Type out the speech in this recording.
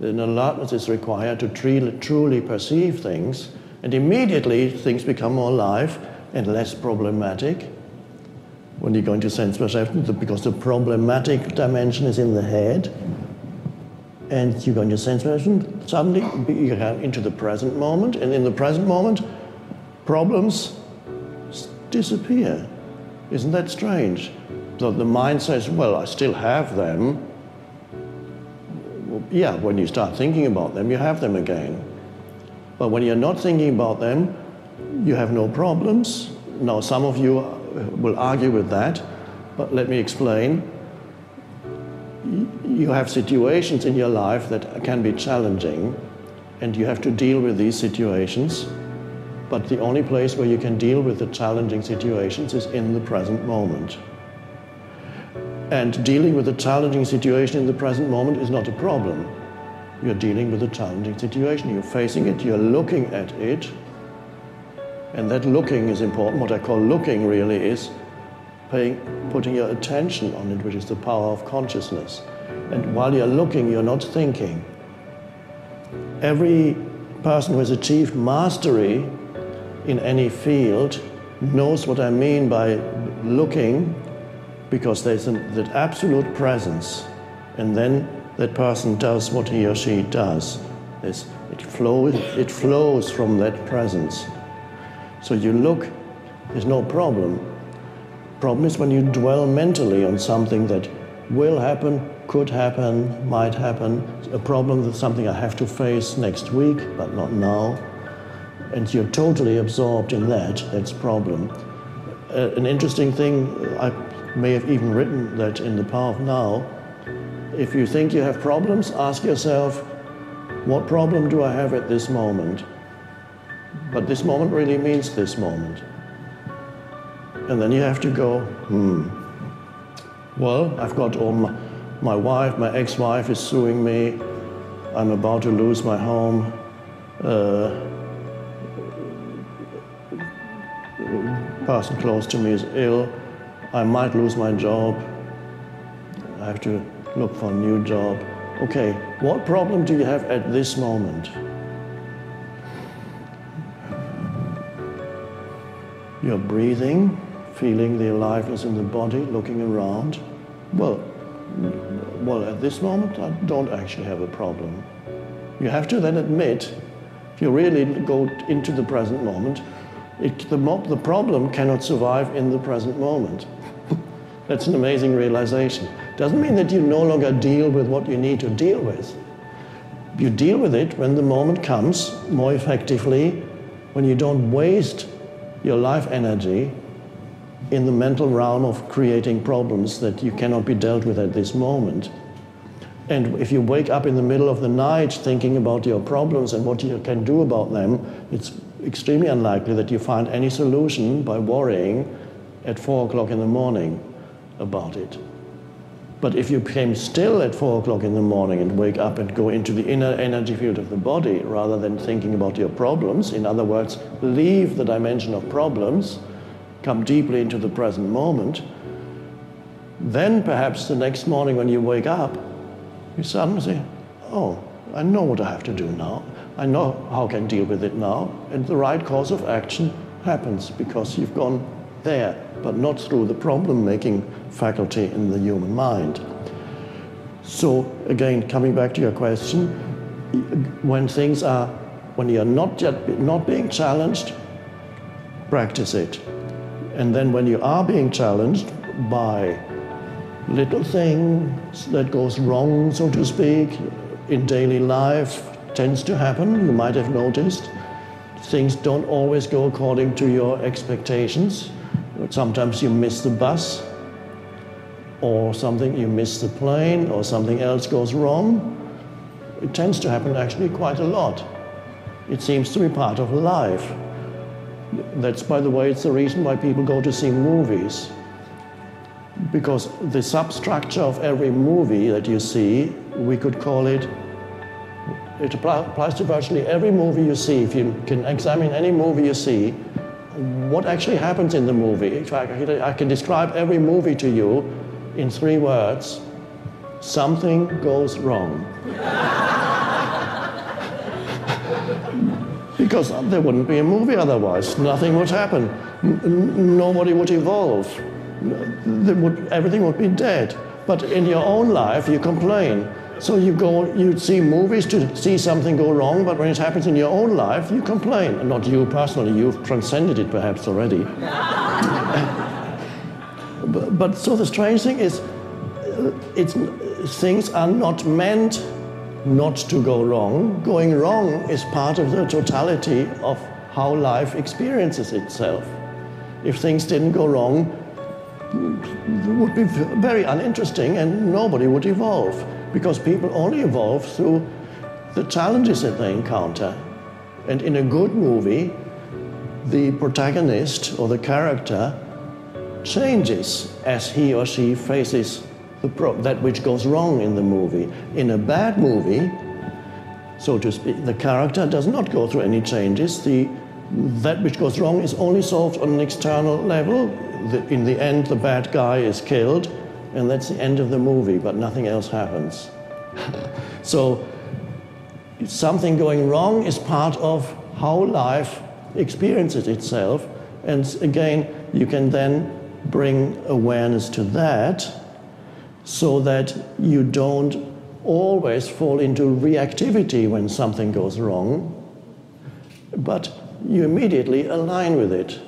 An alertness is required to truly perceive things, and immediately things become more alive and less problematic. When you go into sense perception because the problematic dimension is in the head and you go into sense perception suddenly you go into the present moment and in the present moment problems disappear. Isn't that strange? So the mind says well i still have them yeah when you start thinking about them you have them again but when you're not thinking about them you have no problems now some of you uh, will argue with that, but let me explain. You have situations in your life that can be challenging, and you have to deal with these situations. But the only place where you can deal with the challenging situations is in the present moment. And dealing with a challenging situation in the present moment is not a problem. You're dealing with a challenging situation, you're facing it, you're looking at it, and that looking is important. What I call looking really is paying, putting your attention on it, which is the power of consciousness. And while you're looking, you're not thinking. Every person who has achieved mastery in any field knows what I mean by looking because there's an, that absolute presence. And then that person does what he or she does. It, flows, it flows from that presence. So you look, there's no problem. Problem is when you dwell mentally on something that will happen, could happen, might happen, a problem that's something I have to face next week, but not now. And you're totally absorbed in that, that's problem. Uh, an interesting thing, I may have even written that in The Power of Now. If you think you have problems, ask yourself, what problem do I have at this moment? But this moment really means this moment. And then you have to go, hmm. Well, I've got all my, my wife, my ex wife is suing me. I'm about to lose my home. Uh, person close to me is ill. I might lose my job. I have to look for a new job. Okay, what problem do you have at this moment? You're breathing, feeling the aliveness in the body, looking around. Well, well, at this moment, I don't actually have a problem. You have to then admit, if you really go into the present moment, it, the, the problem cannot survive in the present moment. That's an amazing realization. Doesn't mean that you no longer deal with what you need to deal with. You deal with it when the moment comes more effectively, when you don't waste your life energy in the mental realm of creating problems that you cannot be dealt with at this moment. And if you wake up in the middle of the night thinking about your problems and what you can do about them, it's extremely unlikely that you find any solution by worrying at four o'clock in the morning about it. But if you came still at four o'clock in the morning and wake up and go into the inner energy field of the body rather than thinking about your problems, in other words, leave the dimension of problems, come deeply into the present moment, then perhaps the next morning when you wake up, you suddenly say, Oh, I know what I have to do now. I know how I can deal with it now. And the right course of action happens because you've gone there, but not through the problem making faculty in the human mind. So, again, coming back to your question, when things are, when you're not, yet, not being challenged, practice it. And then when you are being challenged by little things that goes wrong, so to speak, in daily life, tends to happen, you might have noticed. Things don't always go according to your expectations. Sometimes you miss the bus, or something, you miss the plane, or something else goes wrong. It tends to happen actually quite a lot. It seems to be part of life. That's, by the way, it's the reason why people go to see movies. Because the substructure of every movie that you see, we could call it, it applies to virtually every movie you see. If you can examine any movie you see, what actually happens in the movie. In fact, I can describe every movie to you in three words something goes wrong. because there wouldn't be a movie otherwise. Nothing would happen. N nobody would evolve. Would, everything would be dead. But in your own life, you complain so you go, you see movies to see something go wrong, but when it happens in your own life, you complain. Not you personally, you've transcended it perhaps already. but, but, so the strange thing is, uh, it's, things are not meant not to go wrong. Going wrong is part of the totality of how life experiences itself. If things didn't go wrong, it would be very uninteresting and nobody would evolve because people only evolve through the challenges that they encounter. And in a good movie, the protagonist or the character changes as he or she faces that which goes wrong in the movie. In a bad movie, so to speak, the character does not go through any changes. The, that which goes wrong is only solved on an external level. The, in the end, the bad guy is killed, and that's the end of the movie, but nothing else happens. so, something going wrong is part of how life experiences itself, and again, you can then bring awareness to that so that you don't always fall into reactivity when something goes wrong, but you immediately align with it.